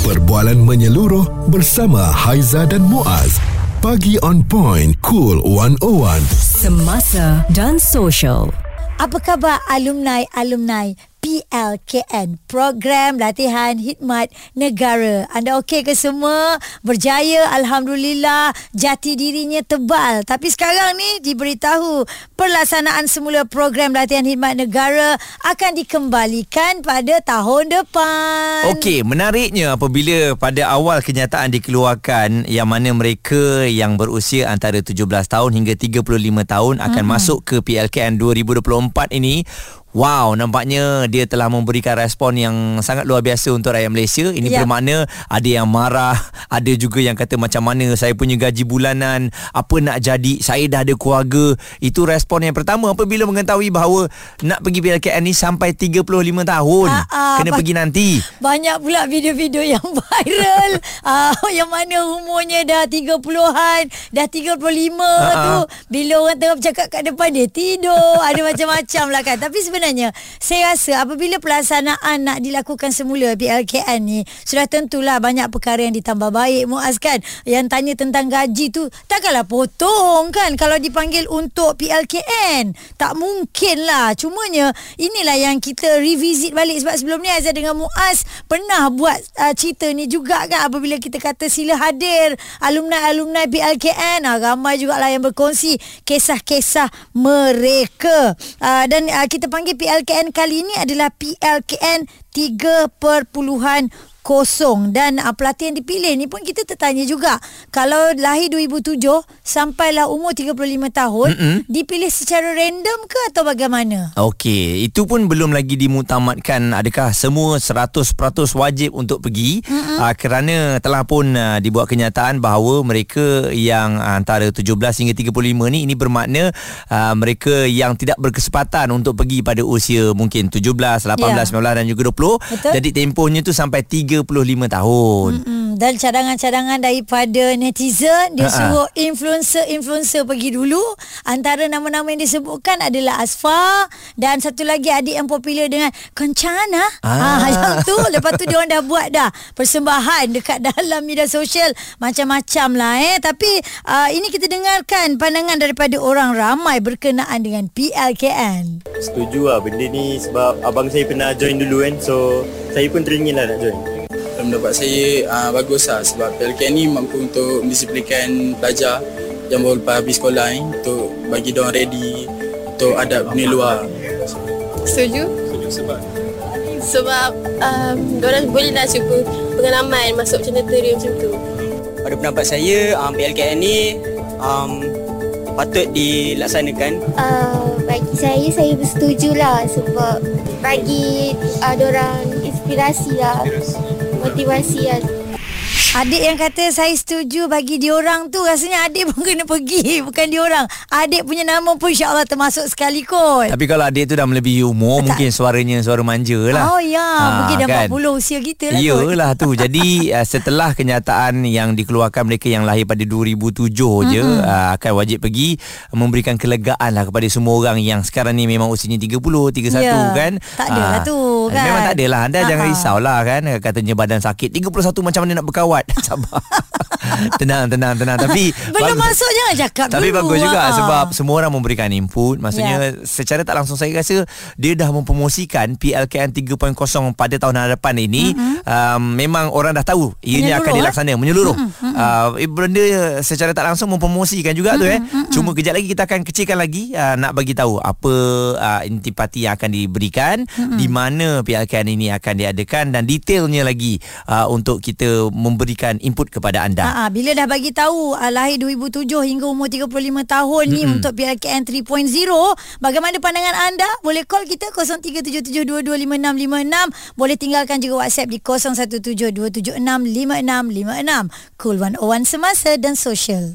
Perbualan menyeluruh bersama Haiza dan Muaz. Pagi on point, cool 101. Semasa dan social. Apa khabar alumni-alumni PLKN Program Latihan Hikmat Negara. Anda okey ke semua? Berjaya alhamdulillah. Jati dirinya tebal. Tapi sekarang ni diberitahu pelaksanaan semula program Latihan Hikmat Negara akan dikembalikan pada tahun depan. Okey, menariknya apabila pada awal kenyataan dikeluarkan yang mana mereka yang berusia antara 17 tahun hingga 35 tahun akan hmm. masuk ke PLKN 2024 ini Wow, nampaknya dia telah memberikan respon yang sangat luar biasa untuk rakyat Malaysia. Ini yep. bermakna ada yang marah, ada juga yang kata macam mana saya punya gaji bulanan, apa nak jadi, saya dah ada keluarga. Itu respon yang pertama apabila mengetahui bahawa nak pergi PLKN ni sampai 35 tahun. Ha-ha, Kena ba- pergi nanti. Banyak pula video-video yang viral uh, yang mana umurnya dah 30-an, dah 35 Ha-ha. tu. Bila orang tengah bercakap kat depan dia tidur, ada macam-macam lah kan. Tapi sebenarnya sebenarnya saya rasa apabila pelaksanaan nak dilakukan semula PLKN ni sudah tentulah banyak perkara yang ditambah baik Muaz kan? Yang tanya tentang gaji tu takkanlah potong kan? Kalau dipanggil untuk PLKN tak mungkin lah cumanya inilah yang kita revisit balik sebab sebelum ni Azhar dengan Muaz pernah buat uh, cerita ni juga kan? Apabila kita kata sila hadir alumni-alumni PLKN uh, ramai jugalah yang berkongsi kisah-kisah mereka. Uh, dan uh, kita panggil PLKN kali ini adalah PLKN 3.0 kosong. Dan uh, pelatih yang dipilih ni pun kita tertanya juga. Kalau lahir 2007 sampailah umur 35 tahun Mm-mm. dipilih secara random ke atau bagaimana? Okey itu pun belum lagi dimutamatkan. Adakah semua 100% wajib untuk pergi? Uh, kerana telah pun uh, dibuat kenyataan bahawa mereka yang antara 17 hingga 35 ni ini bermakna uh, mereka yang tidak berkesempatan untuk pergi pada usia mungkin 17 18 yeah. 19 dan juga 20 Betul? jadi tempohnya tu sampai 35 tahun. Mm-mm. Dan cadangan-cadangan daripada netizen dia Ha-ha. suruh influencer-influencer pergi dulu. Antara nama-nama yang disebutkan adalah Asfa dan satu lagi adik yang popular dengan Kencana. Ah. Ha, yang tu lepas tu dia orang dah buat dah persembahan dekat dalam media sosial macam-macam lah eh. Tapi uh, ini kita dengarkan pandangan daripada orang ramai berkenaan dengan PLKN. Setuju lah benda ni sebab abang saya pernah join dulu kan. So saya pun teringin lah nak join pendapat saya uh, bagus lah sebab PLKN ni mampu untuk mendisiplinkan pelajar yang baru lepas habis sekolah ni untuk bagi diorang ready untuk adap dunia luar. Setuju? Setuju sebab? Sebab um, diorang boleh lah cuba pengalaman masuk macam teori macam tu. Pada pendapat saya, um, PLKN ni um, patut dilaksanakan. Uh, bagi saya, saya bersetuju lah sebab bagi uh, diorang inspirasi lah. Inspirasi motivasi kan. Adik yang kata saya setuju bagi diorang tu rasanya adik pun kena pergi bukan diorang. Adik punya nama pun insya-Allah termasuk sekali kot. Tapi kalau adik tu dah melebihi umur tak. mungkin suaranya suara manja lah. Oh ya, ha, mungkin dah kan? 40 usia kita lah. Iyalah tu. Jadi uh, setelah kenyataan yang dikeluarkan mereka yang lahir pada 2007 mm-hmm. je uh, akan wajib pergi memberikan kelegaan lah kepada semua orang yang sekarang ni memang usianya 30, 31 ya, kan. Tak ada lah uh, tu kan. Memang tak ada lah. Anda uh-huh. jangan risaulah kan katanya badan sakit 31 macam mana nak berkawan kuat Sabar Tenang tenang tenang Tapi Belum bagus, masuk jangan cakap Tapi dulu bagus juga ha. Sebab semua orang memberikan input Maksudnya yeah. Secara tak langsung saya rasa Dia dah mempromosikan PLKN 3.0 pada tahun hadapan ini mm-hmm. um, Memang orang dah tahu Ianya akan dilaksana Menyeluruh mm-hmm. uh, Benda secara tak langsung Mempromosikan juga mm-hmm. tu eh mm-hmm. Cuma kejap lagi kita akan kecilkan lagi uh, Nak bagi tahu Apa uh, intipati yang akan diberikan mm-hmm. Di mana PLKN ini akan diadakan Dan detailnya lagi uh, Untuk kita memberi memberikan input kepada anda. Ha, bila dah bagi tahu uh, lahir 2007 hingga umur 35 tahun mm-hmm. ni untuk PLKN 3.0, bagaimana pandangan anda? Boleh call kita 0377225656, boleh tinggalkan juga WhatsApp di 0172765656. Cool 101 semasa dan social.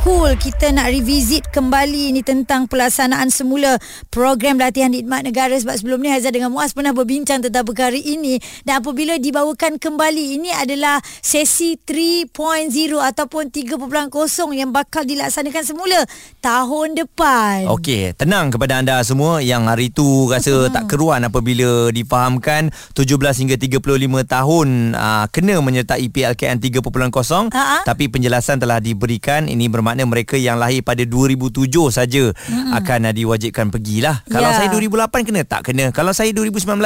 Cool kita nak revisit kembali ni tentang pelaksanaan semula program latihan khidmat negara sebab sebelum ni Haizat dengan Muaz pernah berbincang tentang perkara ini dan apabila dibawakan kembali ini adalah sesi 3.0 ataupun 3.0 yang bakal dilaksanakan semula tahun depan. Okey, tenang kepada anda semua yang hari tu rasa tak keruan apabila difahamkan 17 hingga 35 tahun uh, kena menyertai PLKN 3.0 Ha-ha. tapi penjelasan telah diberikan ini bermakna mereka yang lahir pada 2007 saja akan uh, diwajibkan pergilah. Kalau Ya. saya 2008 kena tak kena. Kalau saya 2019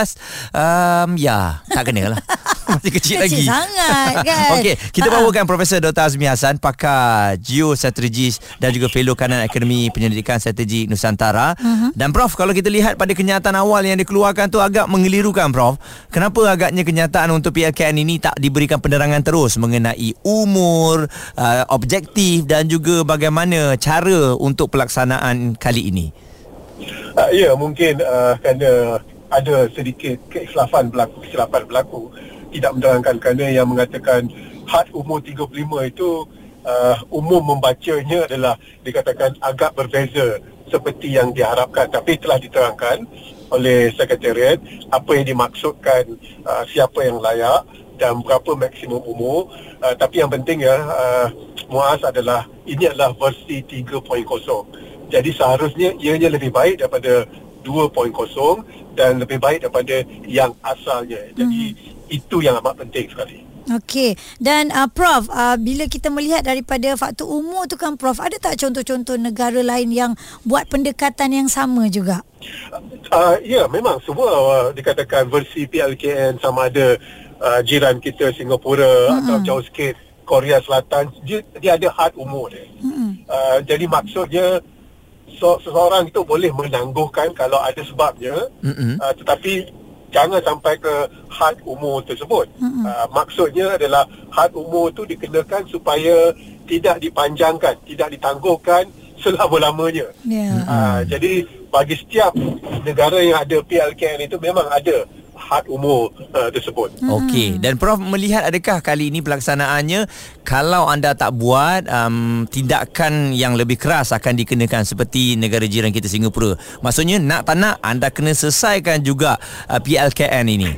um, ya tak kena lah. Masih kecil, lagi. Kecil sangat, kan? Okey, kita Ha-ha. bawakan Profesor Dr. Azmi Hassan pakar geostrategis dan juga fellow kanan Akademi Penyelidikan Strategi Nusantara. Mhm. Dan Prof, kalau kita lihat pada kenyataan awal yang dikeluarkan tu agak mengelirukan Prof. Kenapa agaknya kenyataan untuk PLKN ini tak diberikan penerangan terus mengenai umur, uh, objektif dan juga bagaimana cara untuk pelaksanaan kali ini? Uh, ya, mungkin uh, kerana ada sedikit keikhlafan berlaku, kesilapan berlaku. Tidak menerangkan kerana yang mengatakan had umur 35 itu uh, umum membacanya adalah dikatakan agak berbeza seperti yang diharapkan. Tapi telah diterangkan oleh Sekretariat apa yang dimaksudkan uh, siapa yang layak dan berapa maksimum umur. Uh, tapi yang penting ya, uh, Muaz adalah ini adalah versi 3.0. Jadi seharusnya ianya lebih baik daripada 2.0 dan lebih baik daripada yang asalnya. Jadi itu yang amat penting sekali. Okey. Dan uh, Prof, uh, bila kita melihat daripada faktor umur tu kan Prof, ada tak contoh-contoh negara lain yang buat pendekatan yang sama juga? Uh, ya, memang semua uh, dikatakan versi PLKN sama ada uh, jiran kita Singapura mm-hmm. atau jauh sikit Korea Selatan, dia, dia ada had umur dia. Mm-hmm. Uh, jadi maksudnya so, seseorang itu boleh menangguhkan kalau ada sebabnya, uh, tetapi jangan sampai ke had umur tersebut. Mm-hmm. Uh, maksudnya adalah had umur itu dikenakan supaya tidak dipanjangkan, tidak ditangguhkan selama-lamanya. Ya. Uh, jadi bagi setiap negara yang ada PLKN itu memang ada had umur uh, tersebut. Okey, dan Prof melihat adakah kali ini pelaksanaannya kalau anda tak buat um, tindakan yang lebih keras akan dikenakan seperti negara jiran kita Singapura. Maksudnya nak tak nak anda kena selesaikan juga uh, PLKN ini.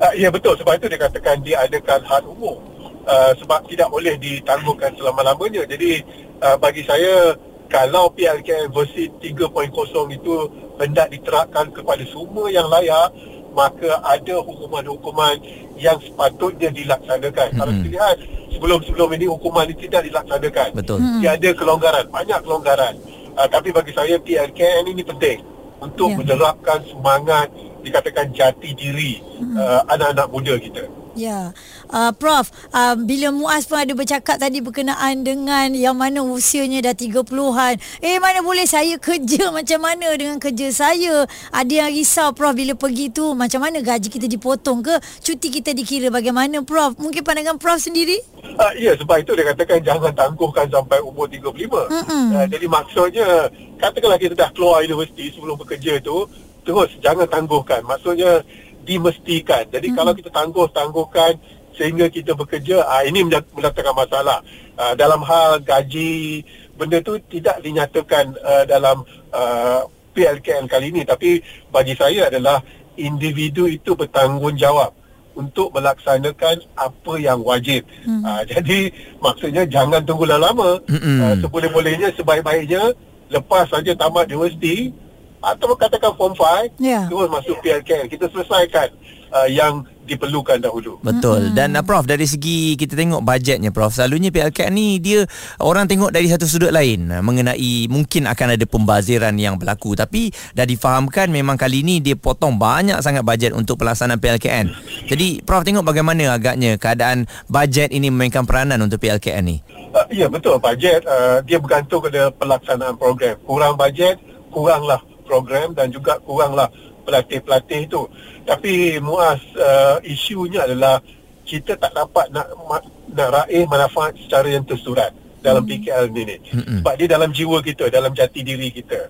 Uh, ya betul sebab itu dikatakan diadakan had umur. Uh, sebab tidak boleh ditangguhkan selama-lamanya. Jadi uh, bagi saya kalau PLKN versi 3.0 itu hendak diterapkan kepada semua yang layak maka ada hukuman-hukuman yang sepatutnya dilaksanakan. Kalau kita lihat sebelum-sebelum ini hukuman ini tidak dilaksanakan. Betul. Dia ada kelonggaran, banyak kelonggaran. Uh, tapi bagi saya PLKN ini penting untuk Ya. menerapkan semangat dikatakan jati diri uh, anak-anak muda kita. Ya. Uh, Prof, uh, bila Muaz pun ada bercakap tadi berkenaan dengan yang mana usianya dah 30-an. Eh mana boleh saya kerja macam mana dengan kerja saya? Ada yang risau Prof bila pergi tu macam mana gaji kita dipotong ke? Cuti kita dikira bagaimana Prof? Mungkin pandangan Prof sendiri? Uh, ya sebab itu dia katakan jangan tangguhkan sampai umur 35. Mm-mm. Uh, jadi maksudnya katakanlah kita dah keluar universiti sebelum bekerja tu terus jangan tangguhkan. Maksudnya dimestikan. Jadi kalau kita tangguh-tangguhkan sehingga kita bekerja ah ini mendat- mendatangkan masalah. Ah, dalam hal gaji benda tu tidak dinyatakan uh, dalam uh, PLKN kali ini tapi bagi saya adalah individu itu bertanggungjawab untuk melaksanakan apa yang wajib. Hmm. Uh, jadi maksudnya jangan tunggu lama. Mm-mm. Uh, seboleh-bolehnya sebaik-baiknya lepas saja tamat universiti atau katakan form 5 Ya. terus masuk PLKN kita selesaikan uh, yang diperlukan dahulu. Betul. Dan uh, Prof dari segi kita tengok bajetnya Prof. Selalunya PLKN ni dia orang tengok dari satu sudut lain uh, mengenai mungkin akan ada pembaziran yang berlaku tapi dah difahamkan memang kali ni dia potong banyak sangat bajet untuk pelaksanaan PLKN. Jadi Prof tengok bagaimana agaknya keadaan bajet ini memainkan peranan untuk PLKN ni. Uh, ya betul bajet uh, dia bergantung pada pelaksanaan program. Kurang bajet, kuranglah program dan juga kuranglah pelatih-pelatih itu. Tapi Muaz uh, isunya adalah kita tak dapat nak ma- nak raih manfaat secara yang tersurat dalam PKL ini. Sebab dia dalam jiwa kita, dalam jati diri kita.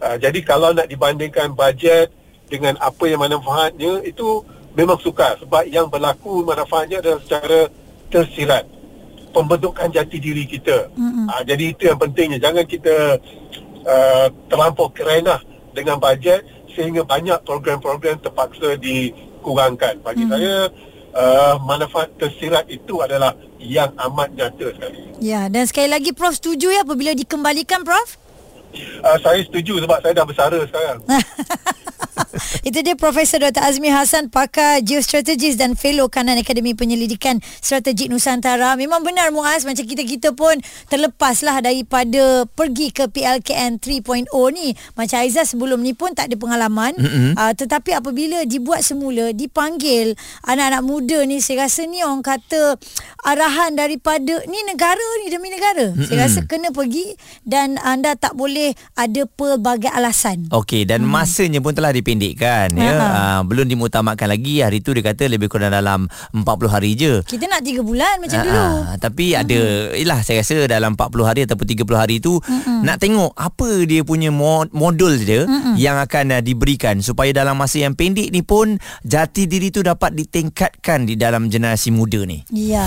Uh, jadi kalau nak dibandingkan bajet dengan apa yang manfaatnya itu memang sukar sebab yang berlaku manfaatnya adalah secara tersirat. pembentukan jati diri kita. Uh, jadi itu yang pentingnya. Jangan kita uh, terlampau kerenah dengan bajet sehingga banyak program-program terpaksa dikurangkan. Bagi Mm. saya uh, manfaat tersirat itu adalah yang amat nyata sekali. Ya, dan sekali lagi Prof setuju ya apabila dikembalikan Prof? Uh, saya setuju sebab saya dah bersara sekarang. Itu dia Profesor Dr. Azmi Hassan pakar geostrategis dan fellow kanan Akademi Penyelidikan Strategik Nusantara. Memang benar Muaz macam kita-kita pun terlepaslah daripada pergi ke PLKN 3.0 ni. Macam Aizah sebelum ni pun tak ada pengalaman. Mm-mm. Uh, tetapi apabila dibuat semula, dipanggil anak-anak muda ni saya rasa ni orang kata arahan daripada ni negara ni demi negara. Mm-mm. Saya rasa kena pergi dan anda tak boleh ada pelbagai alasan. Okey dan hmm. masanya pun telah dipendekkan ya. Ha-ha. Uh, belum dimutamakan lagi. Hari tu dia kata lebih kurang dalam 40 hari je. Kita nak 3 bulan macam Ah, dulu. ah, tapi ada Yelah saya rasa Dalam 40 hari Ataupun 30 hari tu Mm-mm. Nak tengok Apa dia punya mo- Modul dia Mm-mm. Yang akan uh, diberikan Supaya dalam masa yang pendek ni pun Jati diri tu dapat ditingkatkan Di dalam generasi muda ni Ya.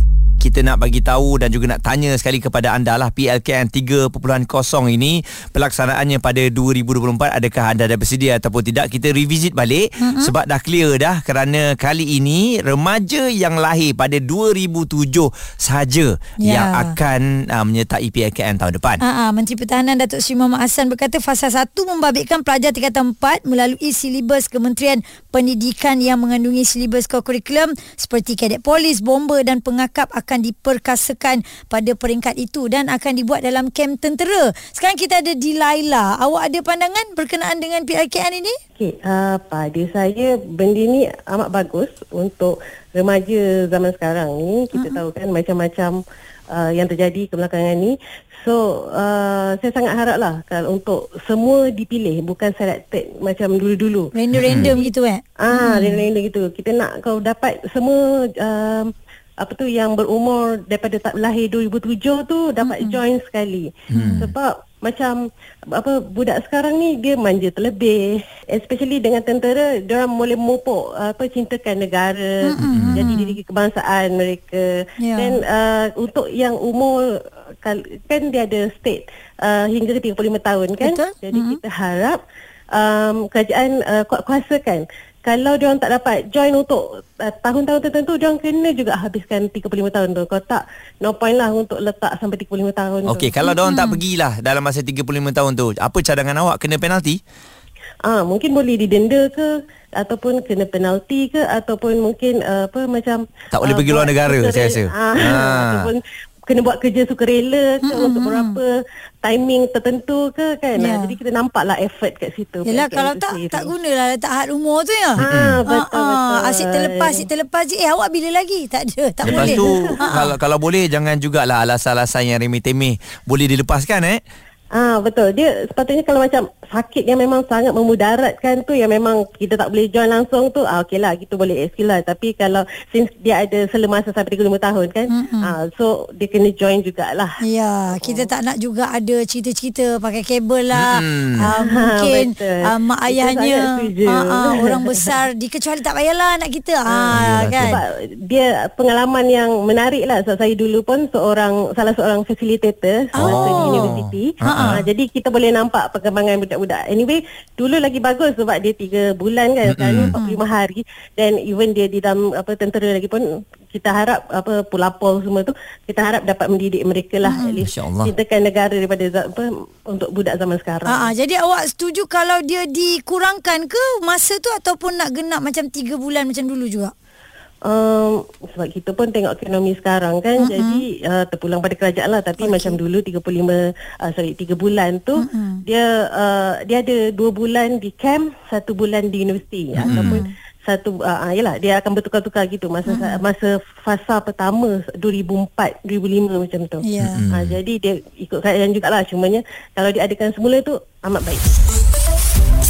Kita nak bagi tahu dan juga nak tanya sekali kepada anda lah PLKN 3.0 ini pelaksanaannya pada 2024 adakah anda dah bersedia ataupun tidak kita revisit balik mm-hmm. sebab dah clear dah kerana kali ini remaja yang lahir pada 2007 saja Ya. yang akan uh, menyertai PLKN tahun depan. Ha, Menteri Pertahanan Datuk Seri Muhammad Hassan berkata fasa 1 membabitkan pelajar tingkatan 4 melalui silibus Kementerian Pendidikan yang mengandungi silibus kurikulum seperti kadet polis, bomber dan pengakap akan diperkasakan pada peringkat itu dan akan dibuat dalam kem tentera. Sekarang kita ada di Laila. Awak ada pandangan berkenaan dengan PLKN ini? Okey, uh, pada saya benda ni amat bagus untuk remaja zaman sekarang ni. Kita uh-huh. tahu kan macam-macam uh, yang terjadi kebelakangan ni. So, uh, saya sangat haraplah kalau untuk semua dipilih bukan selected macam dulu-dulu. Random-random gitu eh? Ah, hmm. random gitu. Kita nak kau dapat semua um, apa tu yang berumur daripada tak lahir 2007 tu dapat hmm. join sekali. Hmm. Sebab macam apa budak sekarang ni dia manja terlebih especially dengan tentera dia orang boleh memupuk apa cintakan negara mm-hmm. jadi diri kebangsaan mereka Ya. dan uh, untuk yang umur kal- kan dia ada state uh, hingga 35 tahun kan Betul. jadi mm-hmm. kita harap um, kerajaan uh, kuat-kuasakan kalau dia orang tak dapat join untuk uh, tahun-tahun tertentu dia orang kena juga habiskan 35 tahun tu kalau tak no point lah untuk letak sampai 35 tahun tu Okey, kalau hmm. tak pergilah dalam masa 35 tahun tu, apa cadangan awak kena penalti? Ah, mungkin boleh didenda ke ataupun kena penalti ke ataupun mungkin uh, apa macam Tak boleh ah, pergi luar negara, saya rasa. Ah, Ah. ataupun kena buat kerja sukarela ke mm-hmm. untuk berapa timing tertentu ke kan. Ya. Yeah. Jadi kita nampaklah effort kat situ. Yelah PLKM kalau tak sendiri. tak gunalah letak had umur tu ya. Ah, betul, betul. Asyik terlepas, asyik terlepas je. Eh awak bila lagi? Tak ada, tak Lepas boleh. tu Ha, ha. kalau kalau boleh jangan jugalah alasan-alasan yang remeh-temeh boleh dilepaskan eh. Ah betul. Dia sepatutnya kalau macam sakit yang memang sangat memudaratkan tu yang memang kita tak boleh join langsung tu ah okeylah kita boleh excuse lah. Tapi kalau since dia ada selemasa sampai 35 tahun kan Mm-mm. ah so dia kena join jugalah. Ya, kita tak nak juga ada cerita-cerita pakai kabel lah. Mm-mm. Uh, mungkin Betul. uh, mak ayahnya uh, uh, orang besar dikecuali tak payahlah anak kita. Ah, Yelah, kan. Sebab dia pengalaman yang menarik lah Sebab saya dulu pun seorang Salah seorang facilitator Oh. Masa di universiti Ha-ha. Uh, Jadi kita boleh nampak Perkembangan budak-budak. Anyway Dulu lagi bagus Sebab dia 3 bulan kan Sekarang ni 45 hari. Dan even dia di dalam apa Tentera lagi pun Kita harap apa Pulapol semua tu Kita harap dapat mendidik mereka lah At least. Cintakan negara daripada apa, Untuk budak zaman sekarang. Ah, ah, jadi awak setuju kalau dia dikurangkan ke masa tu ataupun nak genap macam 3 bulan macam dulu juga? Um, sebab kita pun tengok ekonomi sekarang kan mm-hmm. jadi uh, terpulang pada kerajaan lah tapi okay. macam dulu 35 uh, sorry 3 bulan tu mm-hmm. dia uh, dia ada 2 bulan di camp 1 bulan di universiti mm-hmm. ataupun satu uh, yalah dia akan bertukar-tukar gitu masa mm-hmm. masa fasa pertama 2004 2005 macam tu. Ya. Mm-hmm. Uh, jadi dia ikut kerajaan jugalah cumanya kalau diadakan semula tu amat baik.